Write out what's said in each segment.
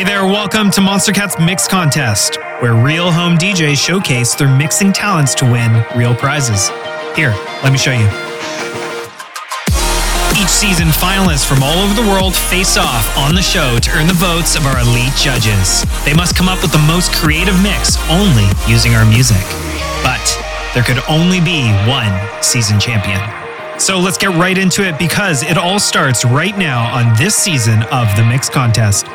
Hey there, welcome to Monstercat's Mix Contest, where real home DJs showcase their mixing talents to win real prizes. Here, let me show you. Each season, finalists from all over the world face off on the show to earn the votes of our elite judges. They must come up with the most creative mix only using our music. But there could only be one season champion. So let's get right into it because it all starts right now on this season of the Mix Contest.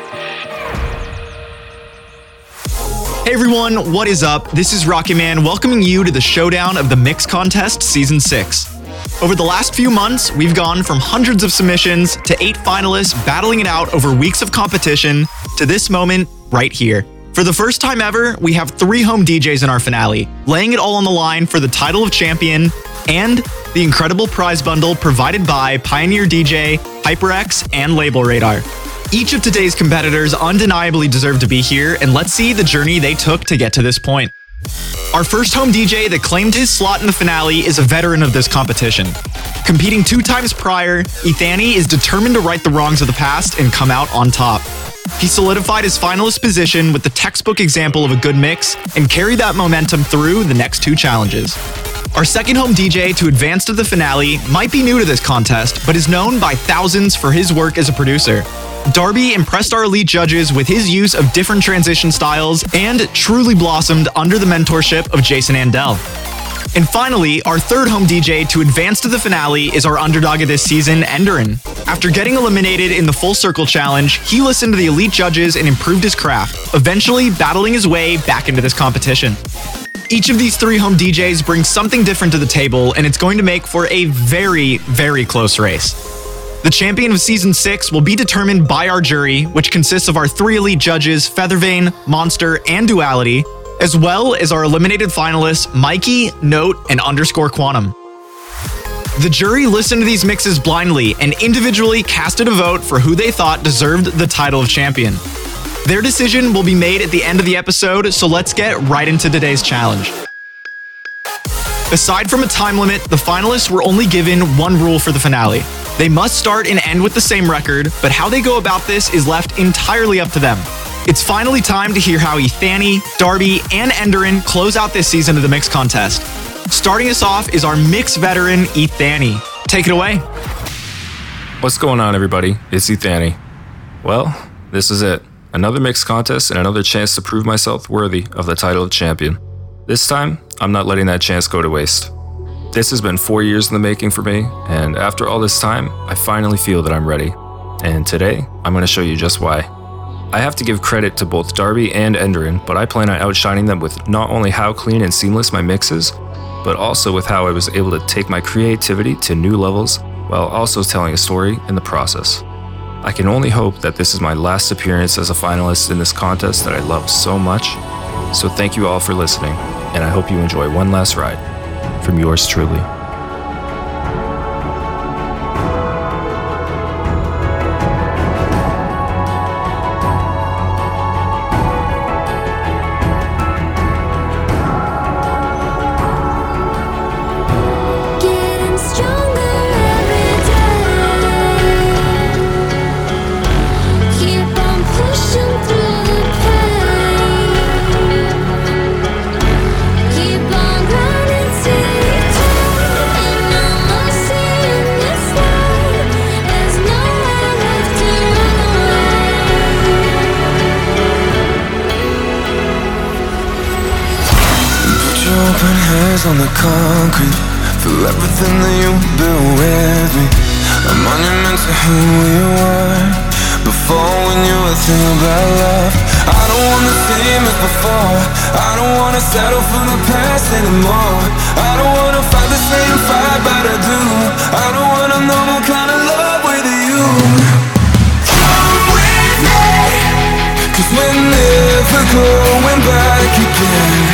Everyone, what is up? This is Rocketman welcoming you to the showdown of the Mix Contest Season 6. Over the last few months, we've gone from hundreds of submissions to eight finalists battling it out over weeks of competition to this moment right here. For the first time ever, we have three home DJs in our finale, laying it all on the line for the title of champion and the incredible prize bundle provided by Pioneer DJ, HyperX, and LabelRadar. Each of today's competitors undeniably deserve to be here, and let's see the journey they took to get to this point. Our first home DJ that claimed his slot in the finale is a veteran of this competition. Competing two times prior, Ethani is determined to right the wrongs of the past and come out on top. He solidified his finalist position with the textbook example of a good mix and carried that momentum through the next two challenges. Our second home DJ to advance to the finale might be new to this contest, but is known by thousands for his work as a producer. Darby impressed our elite judges with his use of different transition styles and truly blossomed under the mentorship of Jason Andel. And finally, our third home DJ to advance to the finale is our underdog of this season, Enderan. After getting eliminated in the Full Circle Challenge, he listened to the elite judges and improved his craft, eventually battling his way back into this competition. Each of these three home DJs brings something different to the table, and it's going to make for a very, very close race. The champion of season 6 will be determined by our jury, which consists of our three elite judges, Feathervane, Monster, and Duality, as well as our eliminated finalists, Mikey, Note, and Underscore Quantum. The jury listened to these mixes blindly and individually casted a vote for who they thought deserved the title of champion. Their decision will be made at the end of the episode, so let's get right into today's challenge. Aside from a time limit, the finalists were only given one rule for the finale. They must start and end with the same record, but how they go about this is left entirely up to them. It's finally time to hear how Ethani, Darby, and Enderan close out this season of the Mix Contest. Starting us off is our Mix veteran, Ethani. Take it away. What's going on, everybody? It's Ethani. Well, this is it. Another Mix Contest and another chance to prove myself worthy of the title of champion. This time, I'm not letting that chance go to waste. This has been four years in the making for me, and after all this time, I finally feel that I'm ready. And today, I'm going to show you just why. I have to give credit to both Darby and Enderan, but I plan on outshining them with not only how clean and seamless my mix is, but also with how I was able to take my creativity to new levels while also telling a story in the process. I can only hope that this is my last appearance as a finalist in this contest that I love so much. So thank you all for listening, and I hope you enjoy one last ride from yours truly. Thinking about love. I don't want the same as before. I don't wanna settle for the past anymore. I don't wanna fight the same fight but I do I don't want a normal kind of love with you. Come with me Cause we're never going back again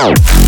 all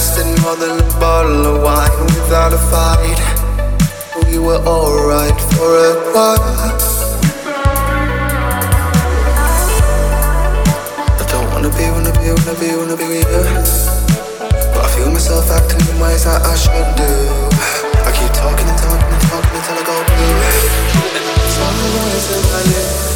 lasted more than a bottle of wine without a fight. We were alright for a while. I don't wanna be, wanna be, wanna be, wanna be with you. But I feel myself acting in ways that I should do. I keep talking and talking and talking until I go blue. It's all the noise in my head.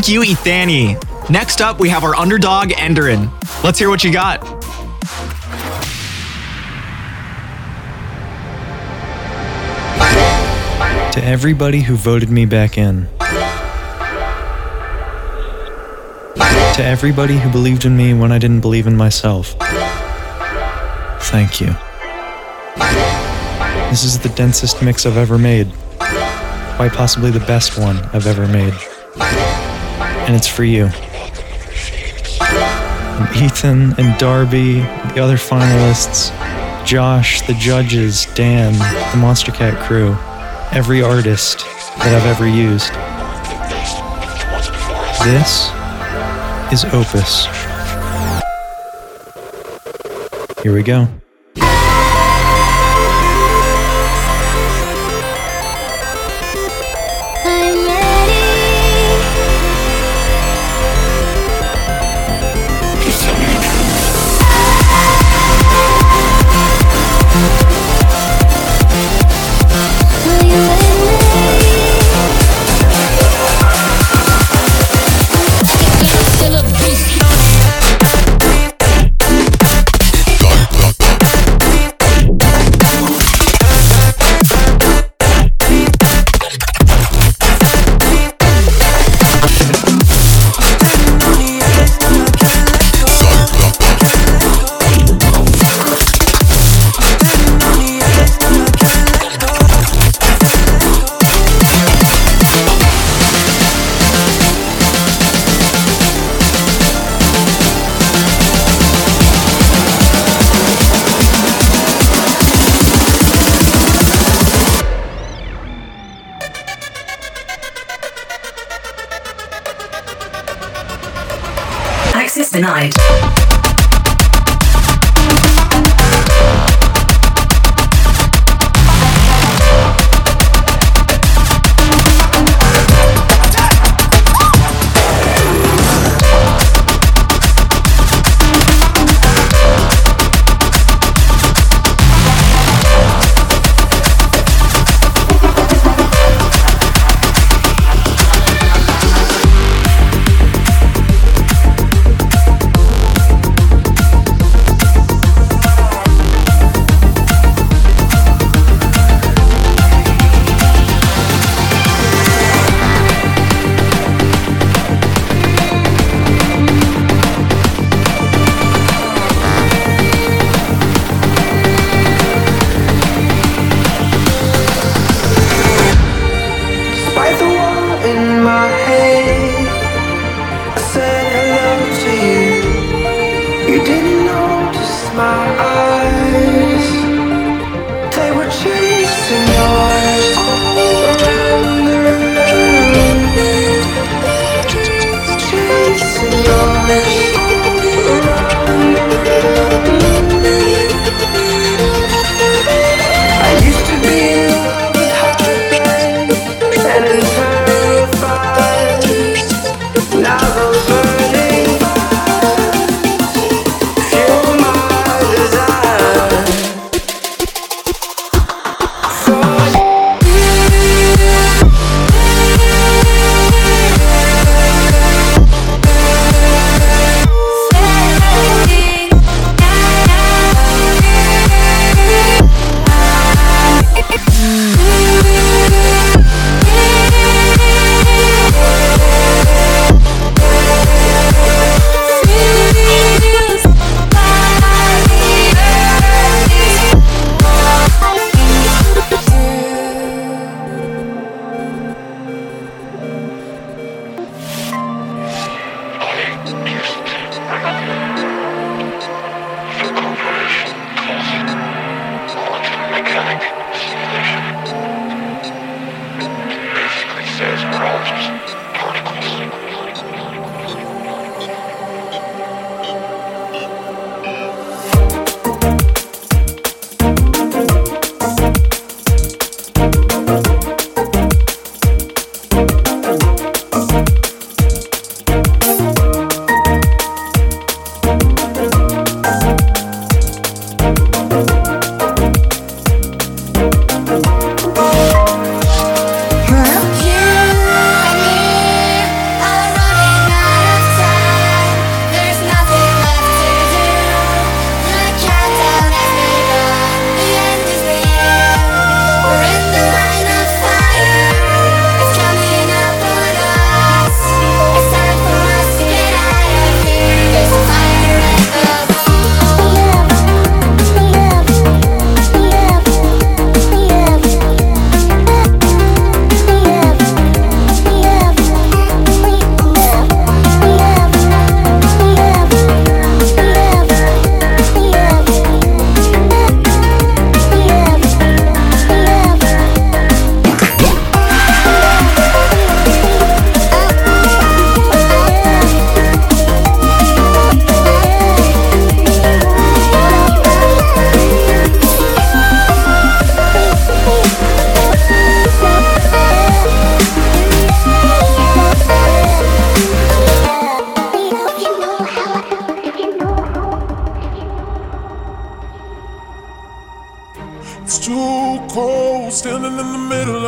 Thank you, Ethani. Next up, we have our underdog, Enderan. Let's hear what you got. To everybody who voted me back in. To everybody who believed in me when I didn't believe in myself. Thank you. This is the densest mix I've ever made. Quite possibly the best one I've ever made and it's for you. And Ethan and Darby, the other finalists, Josh, the judges, Dan, the Monstercat crew, every artist that I've ever used. This is Opus. Here we go.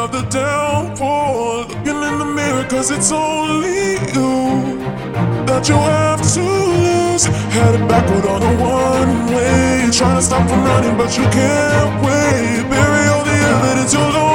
of the downpour. Looking in the mirror, cause it's only you that you have to lose. Headed backward on a one way. Trying to stop from running, but you can't wait. Bury all the evidence you're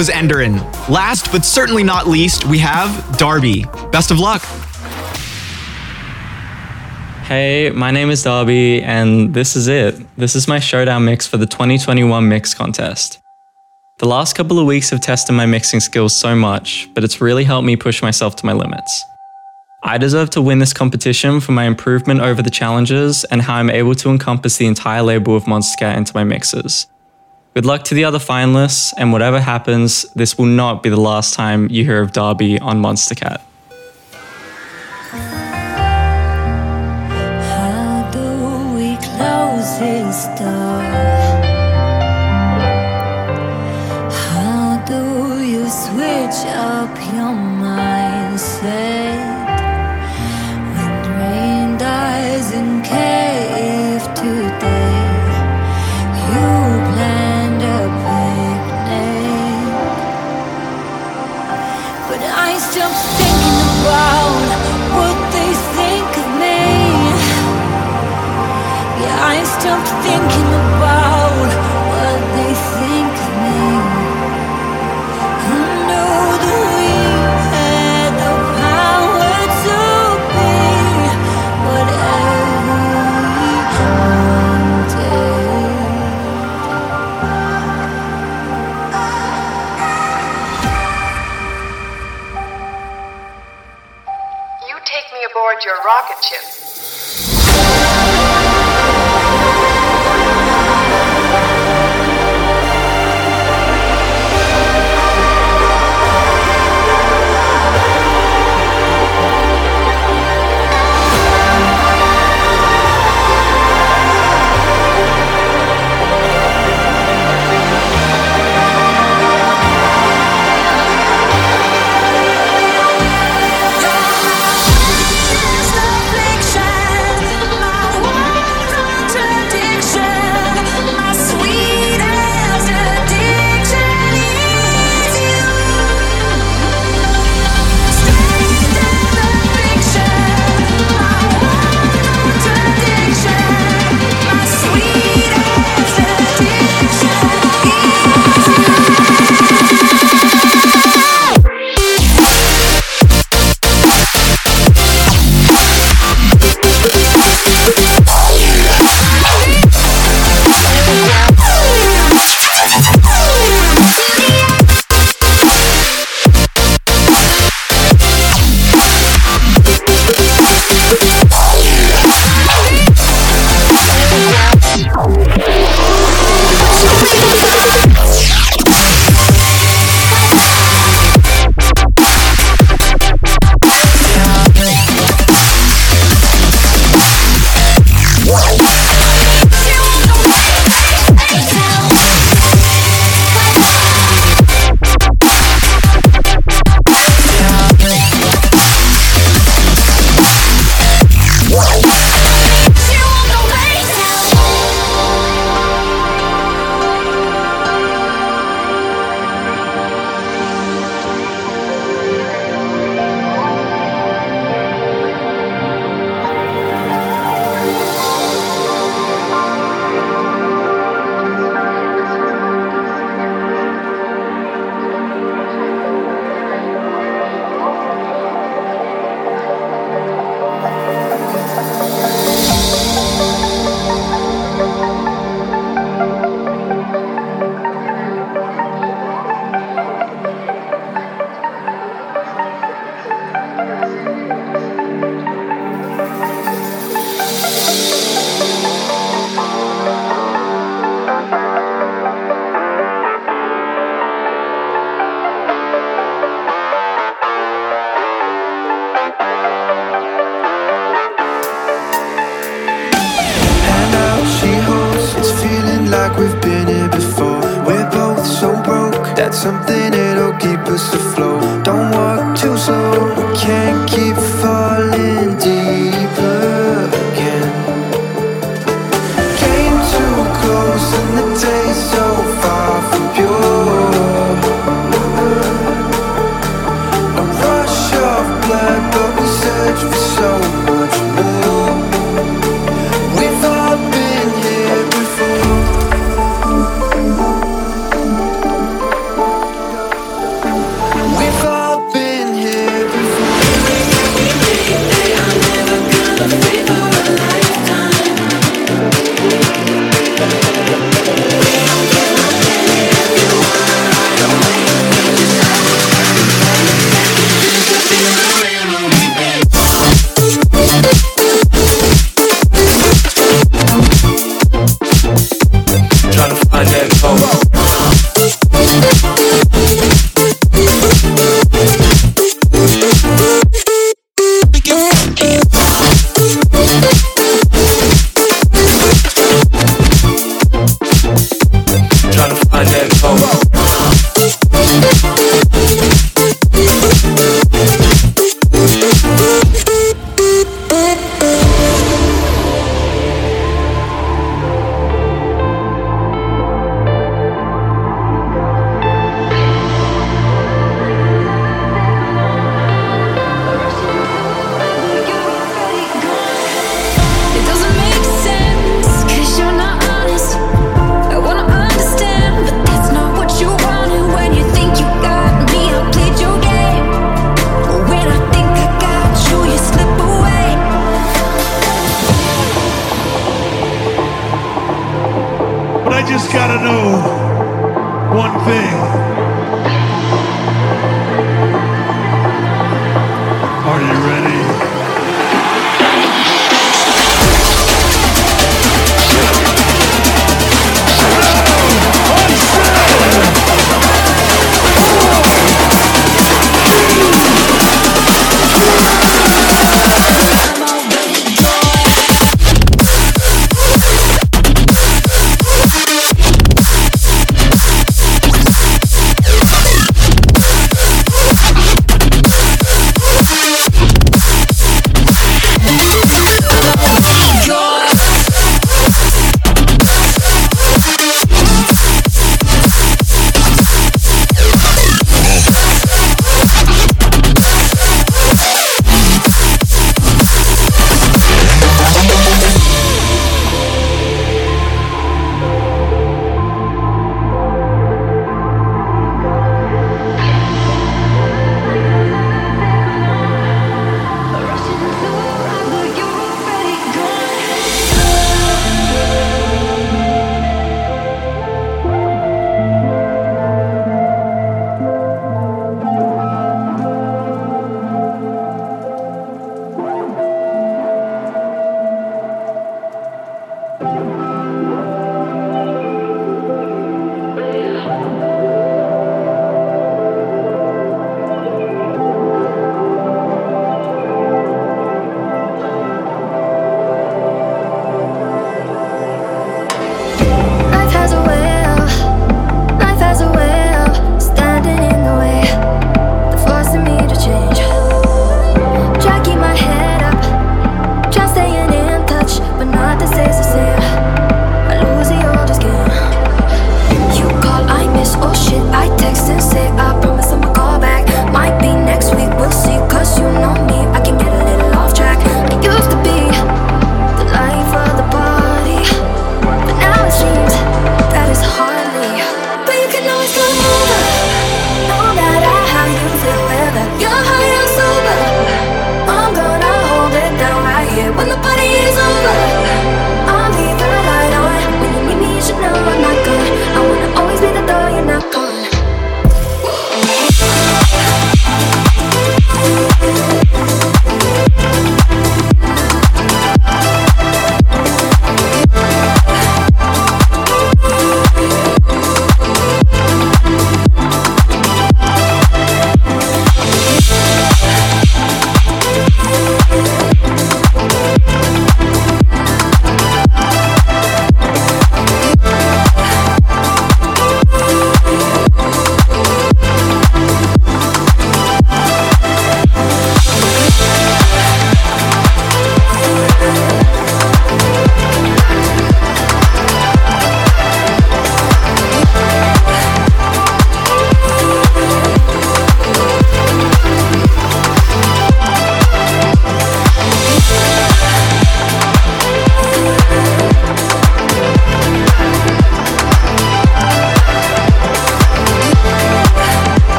was Enderan. Last but certainly not least, we have Darby. Best of luck. Hey, my name is Darby, and this is it. This is my showdown mix for the 2021 Mix Contest. The last couple of weeks have tested my mixing skills so much, but it's really helped me push myself to my limits. I deserve to win this competition for my improvement over the challenges and how I'm able to encompass the entire label of Monstercat into my mixes. Good luck to the other finalists, and whatever happens, this will not be the last time you hear of Darby on Monstercat. How do we close this door? Thinking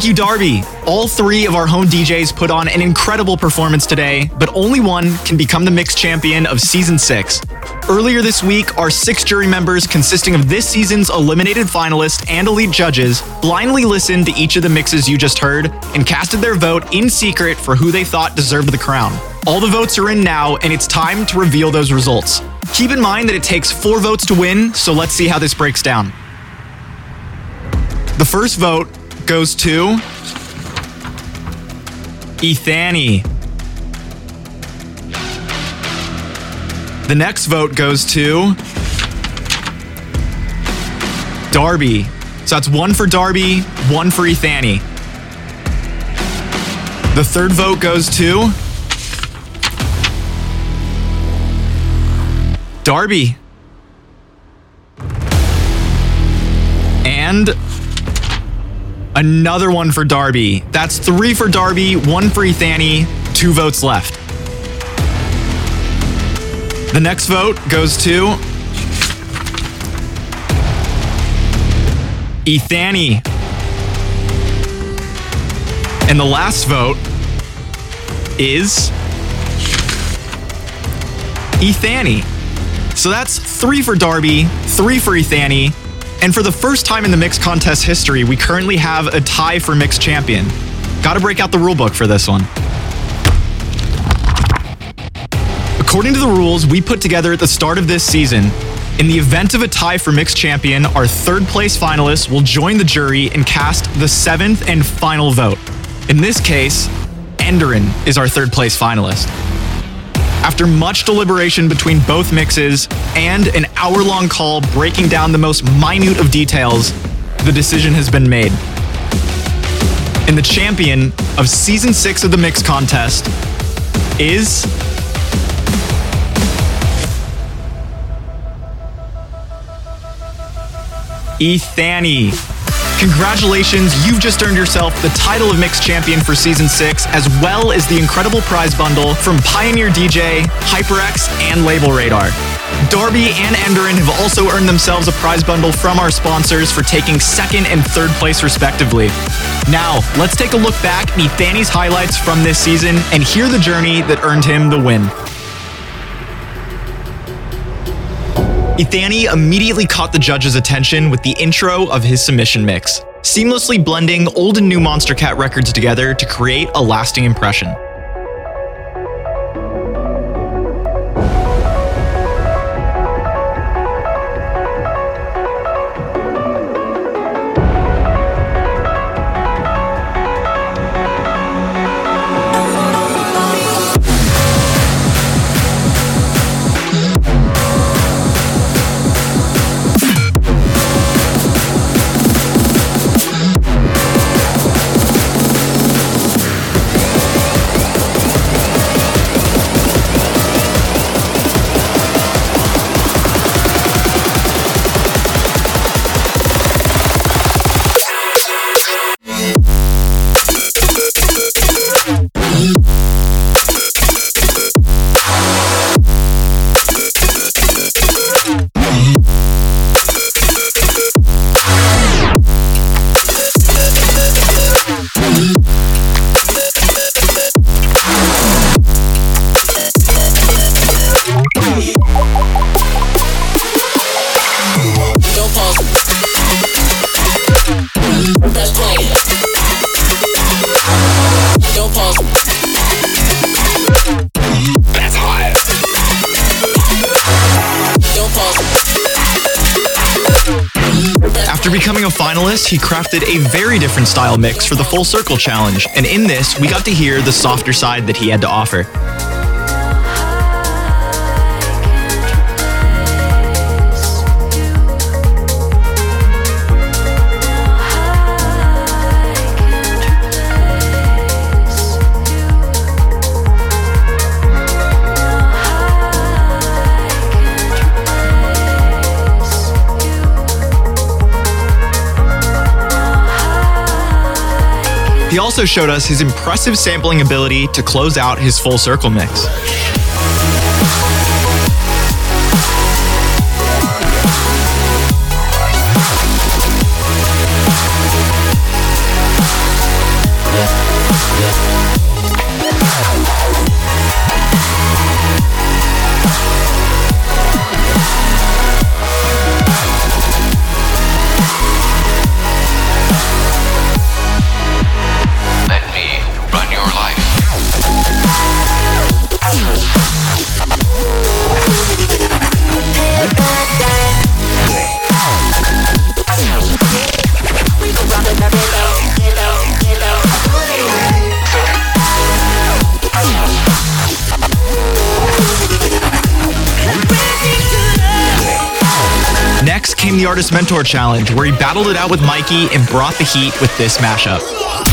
Thank you, Darby. All three of our home DJs put on an incredible performance today, but only one can become the mix champion of season six. Earlier this week, our six jury members, consisting of this season's eliminated finalists and elite judges, blindly listened to each of the mixes you just heard and casted their vote in secret for who they thought deserved the crown. All the votes are in now, and it's time to reveal those results. Keep in mind that it takes four votes to win, so let's see how this breaks down. The first vote goes to Ethani. The next vote goes to Darby. So that's one for Darby, one for Ethani. The third vote goes to Darby. And another one for Darby. That's three for Darby, one for Ethani, two votes left. The next vote goes to Ethani. And the last vote is Ethani. So that's three for Darby, three for Ethani, and for the first time in the mixed contest history, we currently have a tie for mixed champion. Gotta break out the rulebook for this one. According to the rules we put together at the start of this season, in the event of a tie for mixed champion, our third place finalists will join the jury and cast the seventh and final vote. In this case, Enderan is our third place finalist. After much deliberation between both mixes and an hour long call breaking down the most minute of details, the decision has been made. And the champion of season six of the mix contest is. Ethani. Congratulations, you've just earned yourself the title of Mix Champion for Season 6, as well as the incredible prize bundle from Pioneer DJ, HyperX, and LabelRadar. Darby and Enderan have also earned themselves a prize bundle from our sponsors for taking second and third place, respectively. Now, let's take a look back at Ethani's highlights from this season and hear the journey that earned him the win. Ethani immediately caught the judge's attention with the intro of his submission mix, seamlessly blending old and new Monstercat records together to create a lasting impression. Crafted a very different style mix for the Full Circle Challenge, and in this, we got to hear the softer side that he had to offer. Also showed us his impressive sampling ability to close out his full circle mix. Mentor Challenge, where he battled it out with Mikey and brought the heat with this mashup.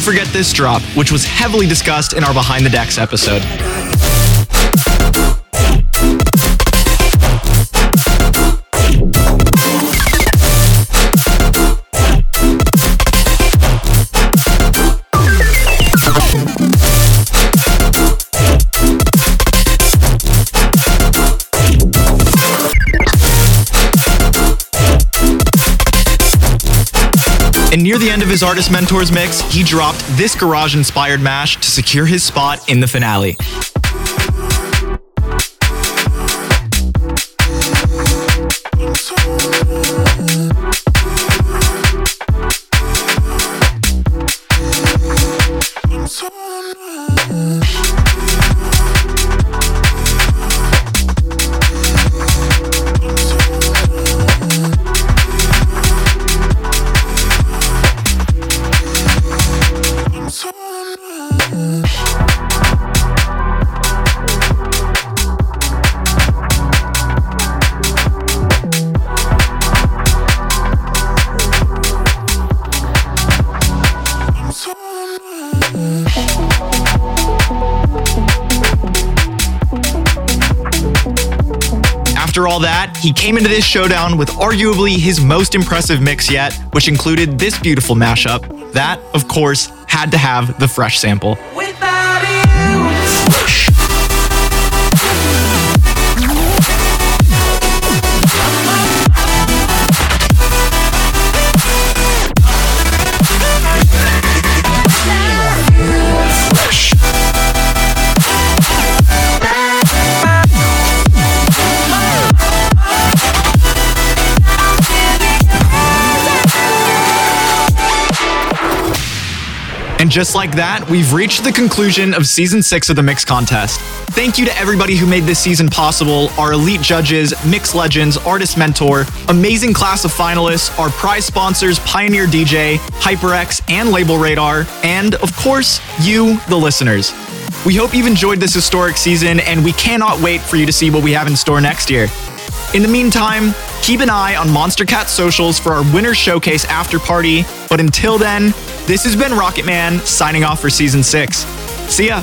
Could forget this drop, which was heavily discussed in our Behind the Decks episode? And near the end of his Artist Mentors mix, he dropped this garage inspired mash to secure his spot in the finale. He came into this showdown with arguably his most impressive mix yet, which included this beautiful mashup. That, of course, had to have the fresh sample. And just like that, we've reached the conclusion of season six of the Mix Contest. Thank you to everybody who made this season possible our elite judges, Mix Legends, Artist Mentor, amazing class of finalists, our prize sponsors, Pioneer DJ, HyperX, and LabelRadar, and of course, you, the listeners. We hope you've enjoyed this historic season, and we cannot wait for you to see what we have in store next year. In the meantime, keep an eye on Monstercat socials for our winner showcase after party. But until then, this has been Rocketman signing off for season six. See ya.